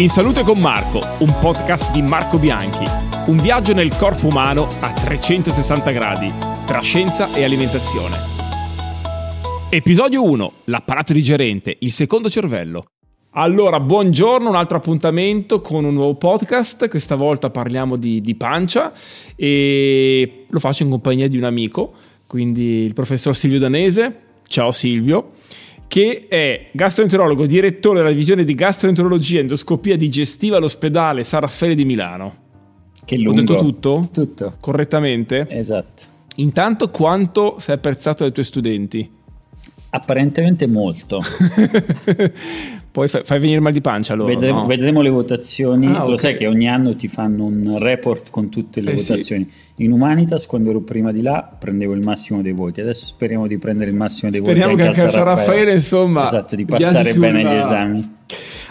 In salute con Marco, un podcast di Marco Bianchi. Un viaggio nel corpo umano a 360 gradi, tra scienza e alimentazione. Episodio 1. L'apparato digerente, il secondo cervello. Allora, buongiorno, un altro appuntamento con un nuovo podcast. Questa volta parliamo di, di pancia e lo faccio in compagnia di un amico, quindi il professor Silvio Danese. Ciao Silvio che è gastroenterologo, direttore della divisione di gastroenterologia e endoscopia digestiva all'ospedale San Raffaele di Milano. Che lungo. Ho detto tutto? Tutto. Correttamente? Esatto. Intanto quanto sei apprezzato dai tuoi studenti? Apparentemente molto. Poi fai, fai, venire mal di pancia allora. Vedremo, no? vedremo le votazioni. Ah, Lo okay. sai che ogni anno ti fanno un report con tutte le Eh, votazioni. In Humanitas, quando ero prima di là, prendevo il massimo dei voti. Adesso speriamo di prendere il massimo dei Speriamo voti. che anche a San Raffaele, insomma, Esatto, di passare bene gli esami.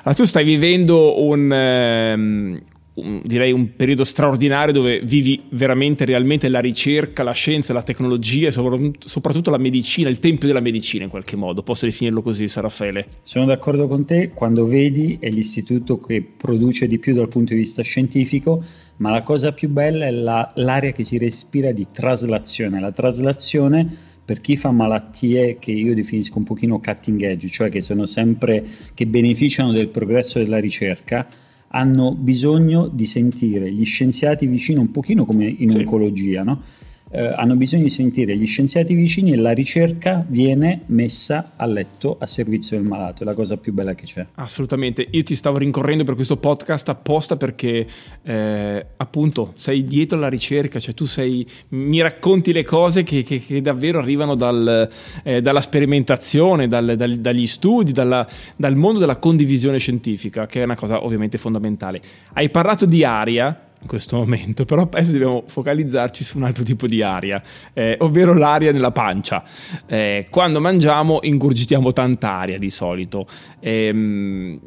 Allora, tu stai vivendo un, ehm, un- direi un periodo straordinario dove vivi veramente, realmente la ricerca, la scienza, la tecnologia e soprattutto, la medicina, il tempio della medicina in qualche modo. Posso definirlo così, San Raffaele? Sono d'accordo con te, quando vedi è l'istituto che produce di più dal punto di vista scientifico, ma la cosa più bella è la- l'aria che si respira di traslazione. La traslazione per chi fa malattie che io definisco un pochino cutting edge, cioè che sono sempre che beneficiano del progresso della ricerca, hanno bisogno di sentire gli scienziati vicino, un pochino come in Sì. oncologia, no? Eh, hanno bisogno di sentire gli scienziati vicini e la ricerca viene messa a letto a servizio del malato, è la cosa più bella che c'è. Assolutamente, io ti stavo rincorrendo per questo podcast apposta perché eh, appunto sei dietro alla ricerca, cioè tu sei, mi racconti le cose che, che- che davvero arrivano dal, eh, dalla sperimentazione, dal- dal- dagli studi, dalla- dal mondo della condivisione scientifica, che è una cosa ovviamente fondamentale. Hai parlato di aria in questo momento, però adesso dobbiamo focalizzarci su un altro tipo di aria, eh, ovvero l'aria nella pancia. Eh, quando mangiamo ingurgitiamo tanta aria di solito. Ehm,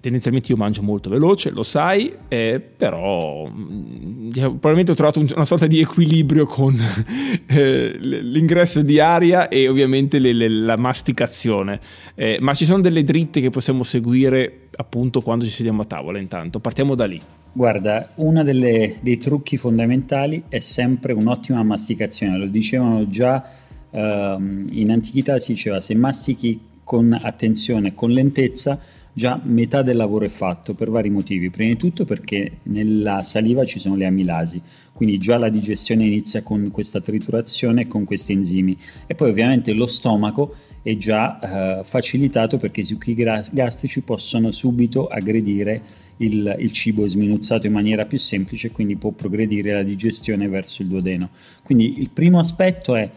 tendenzialmente io mangio molto veloce, lo sai, eh, però mm, probabilmente ho trovato un- una sorta di equilibrio con eh, l'ingresso di aria e ovviamente le- le- la masticazione. Eh, ma ci sono delle dritte che possiamo seguire appunto quando ci sediamo a tavola intanto. Partiamo da lì. Guarda, uno dei trucchi fondamentali è sempre un'ottima masticazione, lo dicevano già ehm, in antichità, si diceva se mastichi con attenzione, con lentezza, già metà del lavoro è fatto per vari motivi. Prima di tutto perché nella saliva ci sono le amilasi, quindi già la digestione inizia con questa triturazione e con questi enzimi. E poi ovviamente lo stomaco è già eh, facilitato perché i succhi gastrici possono subito aggredire il, il cibo sminuzzato in maniera più semplice, quindi può progredire la digestione verso il duodeno. Quindi il primo aspetto è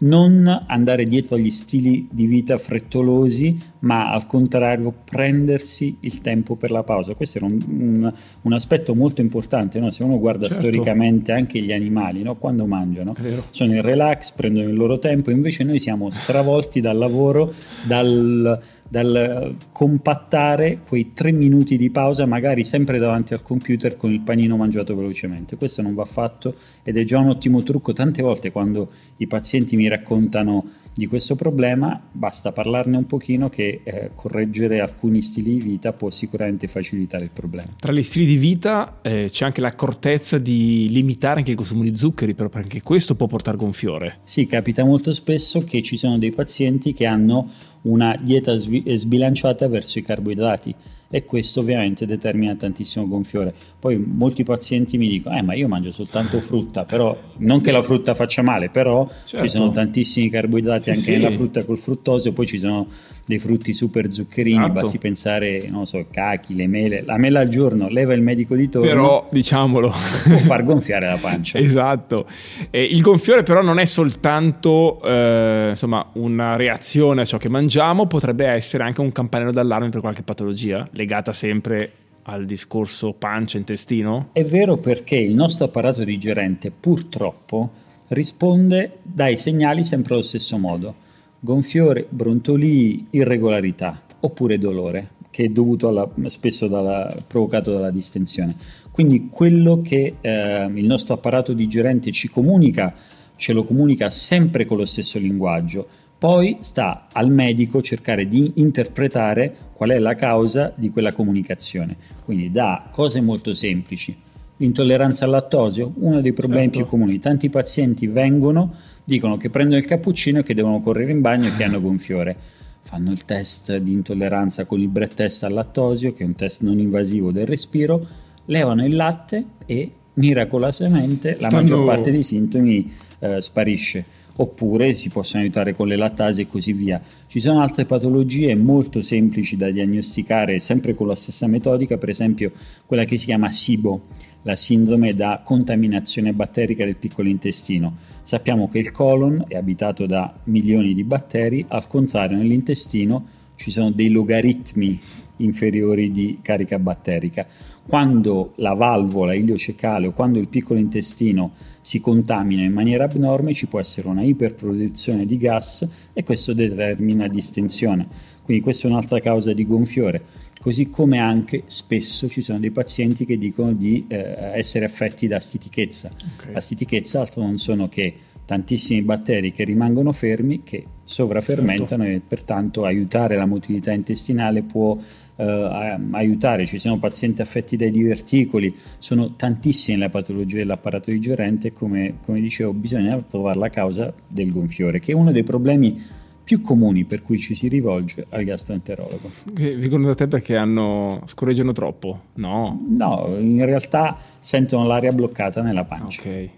non andare dietro agli stili di vita frettolosi, ma al contrario prendersi il tempo per la pausa. Questo era un, un- un aspetto molto importante, no? se uno guarda Certo. storicamente anche gli animali, no? quando mangiano, sono in relax, prendono il loro tempo, invece noi siamo stravolti dal lavoro, dal, dal compattare quei tre minuti di pausa, magari sempre davanti al computer con il panino mangiato velocemente. Questo non va fatto ed è già un ottimo trucco. Tante volte quando i pazienti mi raccontano di questo problema, basta parlarne un pochino che eh, correggere alcuni stili di vita può sicuramente facilitare il problema. Tra gli stili di vita eh, c'è anche l'accortezza di limitare anche il consumo di zuccheri, però anche questo può portare gonfiore. Sì, capita molto spesso che ci sono dei pazienti che hanno una dieta sbilanciata verso i carboidrati e questo ovviamente determina tantissimo gonfiore. Poi molti pazienti mi dicono, eh ma io mangio soltanto frutta, però non che la frutta faccia male, però Certo. ci sono tantissimi carboidrati Sì, anche sì. nella frutta col fruttosio, poi ci sono dei frutti super zuccherini, Esatto. basti pensare, non so, cachi, le mele, la mela al giorno, leva il medico di torno, Però diciamolo. può far gonfiare la pancia. Esatto. Eh, il gonfiore però non è soltanto eh, insomma, una reazione a ciò che mangiamo, potrebbe essere anche un campanello d'allarme per qualche patologia legata sempre al discorso pancia-intestino. È vero perché il nostro apparato digerente purtroppo risponde dai segnali sempre allo stesso modo. Gonfiore, brontolii, irregolarità oppure dolore che è dovuto alla- spesso dalla- provocato dalla distensione. Quindi quello che eh, il nostro apparato digerente ci comunica, ce lo comunica sempre con lo stesso linguaggio. Poi sta al medico cercare di interpretare qual è la causa di quella comunicazione. Quindi da cose molto semplici. L'intolleranza al lattosio, uno dei problemi certo. più comuni. Tanti pazienti vengono, dicono che prendono il cappuccino e che devono correre in bagno e che hanno gonfiore. Fanno il test di intolleranza con il breath test al lattosio, che è un test non invasivo del respiro, levano il latte e miracolosamente Stanno... la maggior parte dei sintomi eh, sparisce oppure si possono aiutare con le lattasi e così via. Ci sono altre patologie molto semplici da diagnosticare sempre con la stessa metodica, per esempio quella che si chiama SIBO, la sindrome da contaminazione batterica del piccolo intestino. Sappiamo che il colon è abitato da milioni di batteri, al contrario nell'intestino ci sono dei logaritmi inferiori di carica batterica. Quando la valvola iliocecale o quando il piccolo intestino si contamina in maniera abnorme ci può essere una iperproduzione di gas e questo determina distensione. Quindi questa è un'altra causa di gonfiore. Così come anche spesso ci sono dei pazienti che dicono di eh, essere affetti da stitichezza. Okay. La stitichezza altro non sono che tantissimi batteri che rimangono fermi, che sovrafermentano certo. e pertanto aiutare la motilità intestinale può eh, aiutare. Ci sono pazienti affetti dai diverticoli, sono tantissime le patologie dell'apparato digerente e come, come dicevo bisogna trovare la causa del gonfiore, che è uno dei problemi più comuni per cui ci si rivolge al gastroenterologo. Vengono da te perché hanno, scorreggiano troppo? No. No, in realtà sentono l'aria bloccata nella pancia. Ok.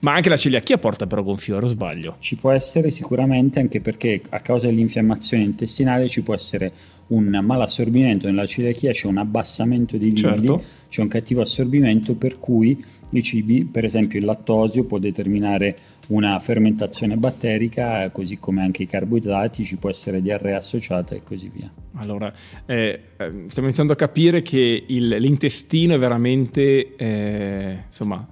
Ma anche la celiachia porta però gonfiore, o sbaglio? Ci può essere sicuramente anche perché a causa dell'infiammazione intestinale ci può essere un malassorbimento nella celiachia, c'è un abbassamento dei livelli, certo. c'è un cattivo assorbimento per cui i cibi, per esempio il lattosio, può determinare una fermentazione batterica, così come anche i carboidrati, ci può essere diarrea associata e così via. Allora, eh, eh stiamo iniziando a capire che il, l'intestino è veramente, eh, insomma,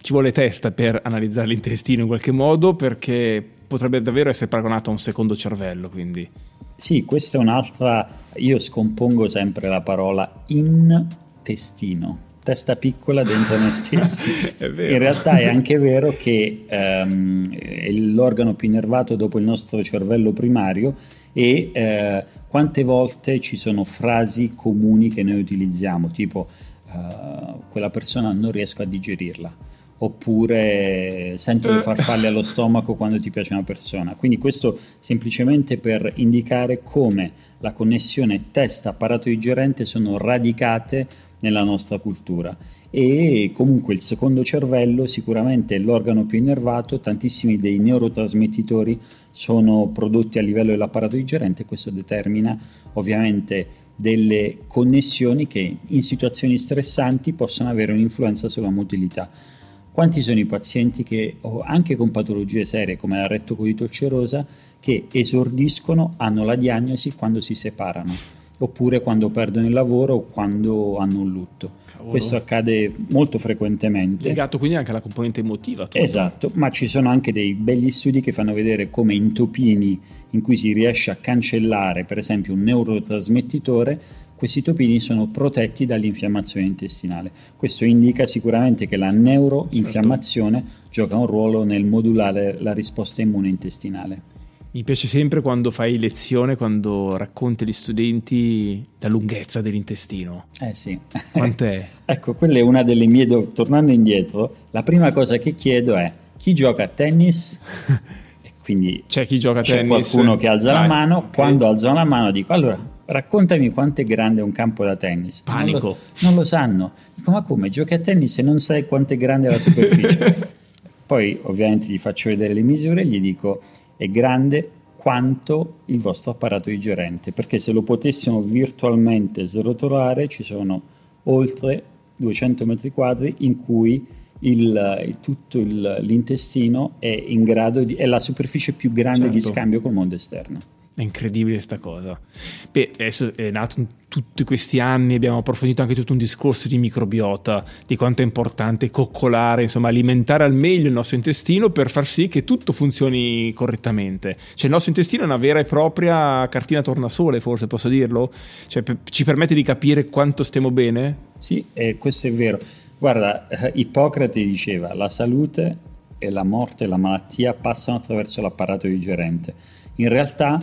ci vuole testa per analizzare l'intestino in qualche modo perché potrebbe davvero essere paragonato a un secondo cervello, quindi... Sì, questa è un'altra, io scompongo sempre la parola intestino, testa piccola dentro noi stessi. In realtà è anche vero che um, è l'organo più innervato dopo il nostro cervello primario e uh, quante volte ci sono frasi comuni che noi utilizziamo, tipo uh, quella persona non riesco a digerirla oppure sento le eh. farfalle allo stomaco quando ti piace una persona. Quindi questo semplicemente per indicare come la connessione testa-apparato digerente sono radicate nella nostra cultura e comunque il secondo cervello sicuramente è l'organo più innervato, tantissimi dei neurotrasmettitori sono prodotti a livello dell'apparato digerente e questo determina ovviamente delle connessioni che in situazioni stressanti possono avere un'influenza sulla motilità. Quanti sono i pazienti che, anche con patologie serie come la rettocolite ulcerosa, che esordiscono, hanno la diagnosi quando si separano, oppure quando perdono il lavoro o quando hanno un lutto. Cavolo. Questo accade molto frequentemente. Legato quindi anche alla componente emotiva. Tutto. Esatto, ma ci sono anche dei begli studi che fanno vedere come in topini in cui si riesce a cancellare per esempio un neurotrasmettitore questi topini sono protetti dall'infiammazione intestinale. Questo indica sicuramente che la neuroinfiammazione certo. gioca un ruolo nel modulare la risposta immune intestinale. Mi piace sempre quando fai lezione, quando racconti agli studenti la lunghezza dell'intestino. Eh sì. Quant'è? ecco, quella è una delle mie... Do... Tornando indietro, la prima cosa che chiedo è chi gioca a tennis? Quindi c'è chi gioca a c'è tennis. qualcuno che alza Vai. la mano. Okay. Quando alza la mano dico allora raccontami quanto è grande un campo da tennis. Panico. Non lo, non lo sanno. Dico, ma come? Giochi a tennis e non sai quanto è grande la superficie? Poi ovviamente gli faccio vedere le misure e gli dico è grande quanto il vostro apparato digerente, perché se lo potessimo virtualmente srotolare ci sono oltre 200 metri quadri in cui il, il, tutto il, l'intestino è in grado di, è la superficie più grande certo. di scambio col mondo esterno. È incredibile questa cosa. Beh, adesso è nato in tutti questi anni, abbiamo approfondito anche tutto un discorso di microbiota, di quanto è importante coccolare, insomma, alimentare al meglio il nostro intestino per far sì che tutto funzioni correttamente. Cioè, il nostro intestino è una vera e propria cartina tornasole, forse posso dirlo? Cioè, ci permette di capire quanto stiamo bene? Sì, eh, questo è vero. Guarda, eh, Ippocrate diceva la salute e la morte la malattia passano attraverso l'apparato digerente In realtà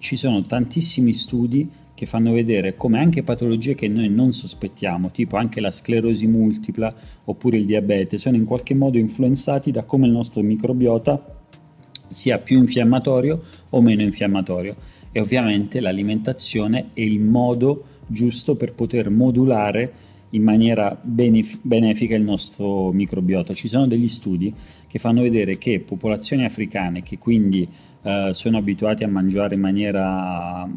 ci sono tantissimi studi che fanno vedere come anche patologie che noi non sospettiamo, tipo anche la sclerosi multipla oppure il diabete, sono in qualche modo influenzati da come il nostro microbiota sia più infiammatorio o meno infiammatorio. E ovviamente l'alimentazione è il modo giusto per poter modulare in maniera benef- benefica il nostro microbiota. Ci sono degli studi che fanno vedere che popolazioni africane che quindi eh, sono abituati a mangiare in maniera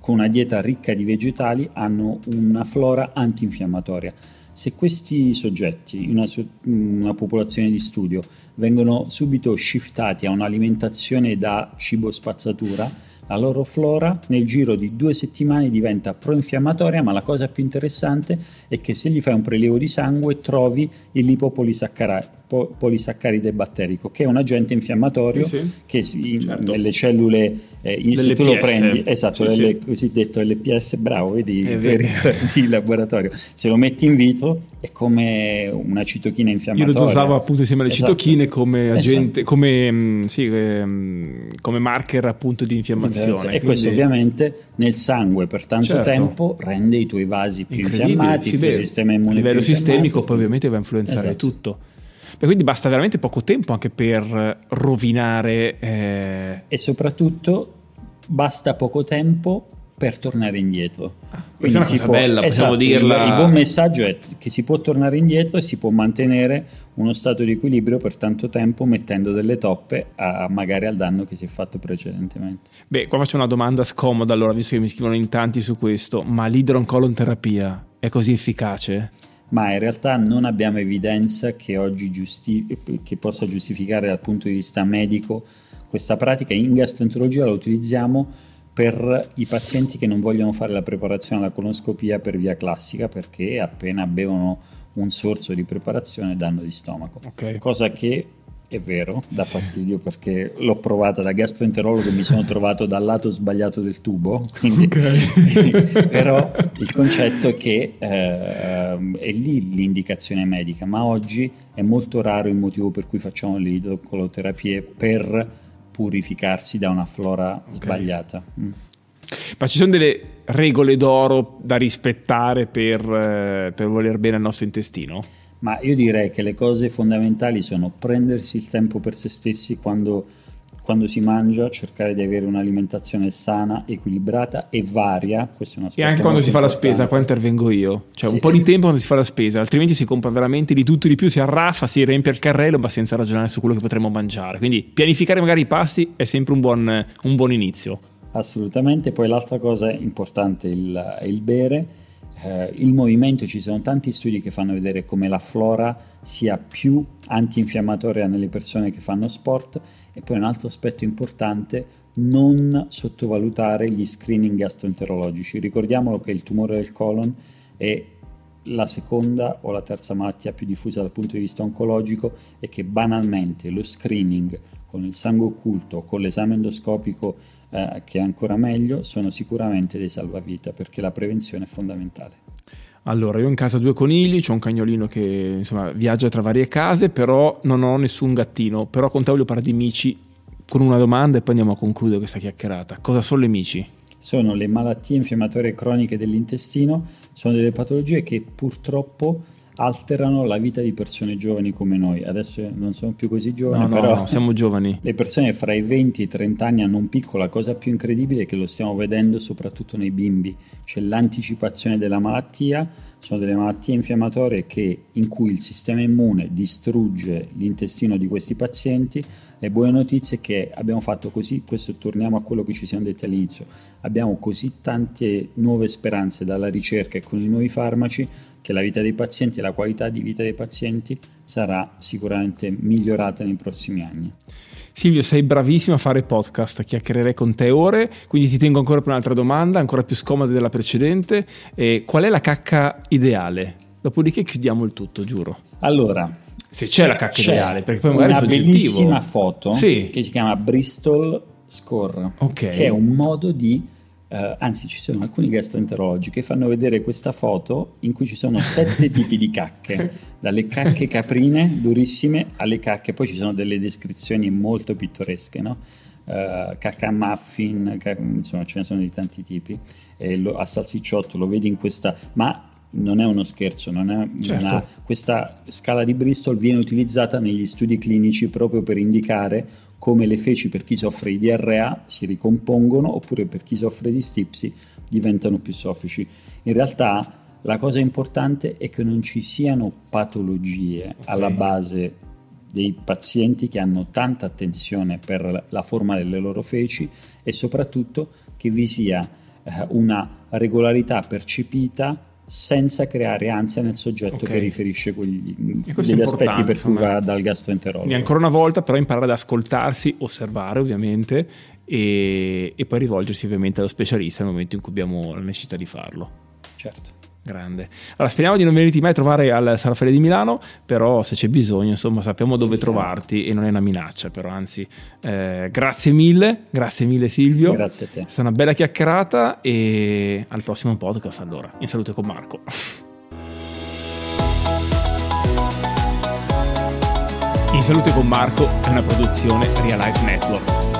con una dieta ricca di vegetali hanno una flora antinfiammatoria. Se questi soggetti, in una, una popolazione di studio, vengono subito shiftati a un'alimentazione da cibo spazzatura, la loro flora nel giro di due settimane diventa proinfiammatoria, ma la cosa più interessante è che se gli fai un prelievo di sangue trovi il lipopolisaccaride polisaccaride batterico, che è un agente infiammatorio sì, sì. che si, certo. nelle cellule, eh, se tu lo prendi, esatto, sì, delle, cosiddetto LPS, bravo, vedi, il laboratorio, se lo metti in vitro è come una citochina infiammatoria. Io lo usavo appunto insieme alle esatto. citochine come esatto. agente, esatto. come, mm, sì, ehm, come marker appunto di infiammazione. E quindi... questo ovviamente nel sangue per tanto certo. tempo rende i tuoi vasi più infiammati, il sistema immune A livello sistemico poi ovviamente va a influenzare esatto. tutto. E quindi basta veramente poco tempo anche per rovinare. Eh... E soprattutto basta poco tempo per tornare indietro. Ah, questa è una cosa può, bella, possiamo esatto, dirla. Il, buon messaggio è che si può tornare indietro e si può mantenere uno stato di equilibrio per tanto tempo mettendo delle toppe a, magari al danno che si è fatto precedentemente. Beh, qua faccio una domanda scomoda allora, visto che mi scrivono in tanti su questo, ma l'idroncolon terapia è così efficace? ma in realtà non abbiamo evidenza che oggi giusti- che possa giustificare dal punto di vista medico questa pratica. In gastroenterologia la utilizziamo per i pazienti che non vogliono fare la preparazione alla colonoscopia per via classica perché appena bevono un sorso di preparazione danno di stomaco. Okay. Cosa che è vero, dà fastidio perché l'ho provata da gastroenterologo e mi sono trovato dal lato sbagliato del tubo, quindi, okay. però il concetto è che eh, è lì l'indicazione medica, ma oggi è molto raro il motivo per cui facciamo le idrocoloterapie per purificarsi da una flora okay. sbagliata. Mm. Ma ci sono delle regole d'oro da rispettare per, eh, per voler bene al nostro intestino? ma io direi che le cose fondamentali sono prendersi il tempo per se stessi quando, quando si mangia, cercare di avere un'alimentazione sana, equilibrata e varia. Questo è un e anche quando si fa la spesa, qua intervengo io. Cioè sì. un po' di tempo quando si fa la spesa, altrimenti si compra veramente di tutto e di più, si arraffa, si riempie il carrello, ma senza ragionare su quello che potremmo mangiare. Quindi pianificare magari i pasti è sempre un buon, un buon inizio. Assolutamente, poi l'altra cosa importante è il, il bere eh, il movimento, ci sono tanti studi che fanno vedere come la flora sia più antinfiammatoria nelle persone che fanno sport e poi un altro aspetto importante, non sottovalutare gli screening gastroenterologici. Ricordiamolo che il tumore del colon è la seconda o la terza malattia più diffusa dal punto di vista oncologico e che banalmente lo screening con il sangue occulto, con l'esame endoscopico eh, che è ancora meglio, sono sicuramente dei salvavita perché la prevenzione è fondamentale. Allora, io in casa due conigli, ho un cagnolino che insomma viaggia tra varie case, però non ho nessun gattino. Però con te voglio parlare di mici con una domanda e poi andiamo a concludere questa chiacchierata. Cosa sono le mici? Sono le malattie infiammatorie croniche dell'intestino, sono delle patologie che purtroppo alterano la vita di persone giovani come noi. Adesso non sono più così giovani, no, no, però no, siamo giovani. Le persone fra i 20 e i 30 anni hanno un picco, la cosa più incredibile è che lo stiamo vedendo soprattutto nei bimbi, c'è l'anticipazione della malattia, sono delle malattie infiammatorie che, in cui il sistema immune distrugge l'intestino di questi pazienti. Le buone notizie è che abbiamo fatto così, questo torniamo a quello che ci siamo detti all'inizio, abbiamo così tante nuove speranze dalla ricerca e con i nuovi farmaci che la vita dei pazienti e la qualità di vita dei pazienti sarà sicuramente migliorata nei prossimi anni. Silvio, sei bravissimo a fare podcast, chiacchiererei con te ore, quindi ti tengo ancora per un'altra domanda, ancora più scomoda della precedente. E qual è la cacca ideale? Dopodiché chiudiamo il tutto, giuro. Allora, se c'è la cacca c'è ideale, perché poi magari è soggettivo. Una bellissima foto sì. che si chiama Bristol Score, okay. che è un modo di Uh, anzi, ci sono alcuni gastroenterologi che fanno vedere questa foto in cui ci sono sette tipi di cacche, dalle cacche caprine durissime alle cacche, poi ci sono delle descrizioni molto pittoresche, no? uh, cacca muffin, cac- insomma ce ne sono di tanti tipi, e lo, a salsicciotto lo vedi in questa, ma non è uno scherzo, non è certo. una, questa scala di Bristol viene utilizzata negli studi clinici proprio per indicare come le feci per chi soffre di diarrea si ricompongono oppure per chi soffre di stipsi diventano più soffici. In realtà la cosa importante è che non ci siano patologie okay. alla base dei pazienti che hanno tanta attenzione per la forma delle loro feci e soprattutto che vi sia eh, una regolarità percepita senza creare ansia nel soggetto okay. che riferisce quegli, degli aspetti per cui va dal gastroenterologo. Quindi ancora una volta però imparare ad ascoltarsi, osservare ovviamente e, e poi rivolgersi ovviamente allo specialista nel momento in cui abbiamo la necessità di farlo. Certo. Grande. Allora, speriamo di non venirti mai a trovare al Sarafele di Milano, però se c'è bisogno, insomma, sappiamo dove esatto. trovarti e non è una minaccia, però anzi, eh, grazie mille, grazie mille Silvio. Grazie a te. È stata una bella chiacchierata e al prossimo podcast allora. In salute con Marco. In salute con Marco è una produzione Realize Networks.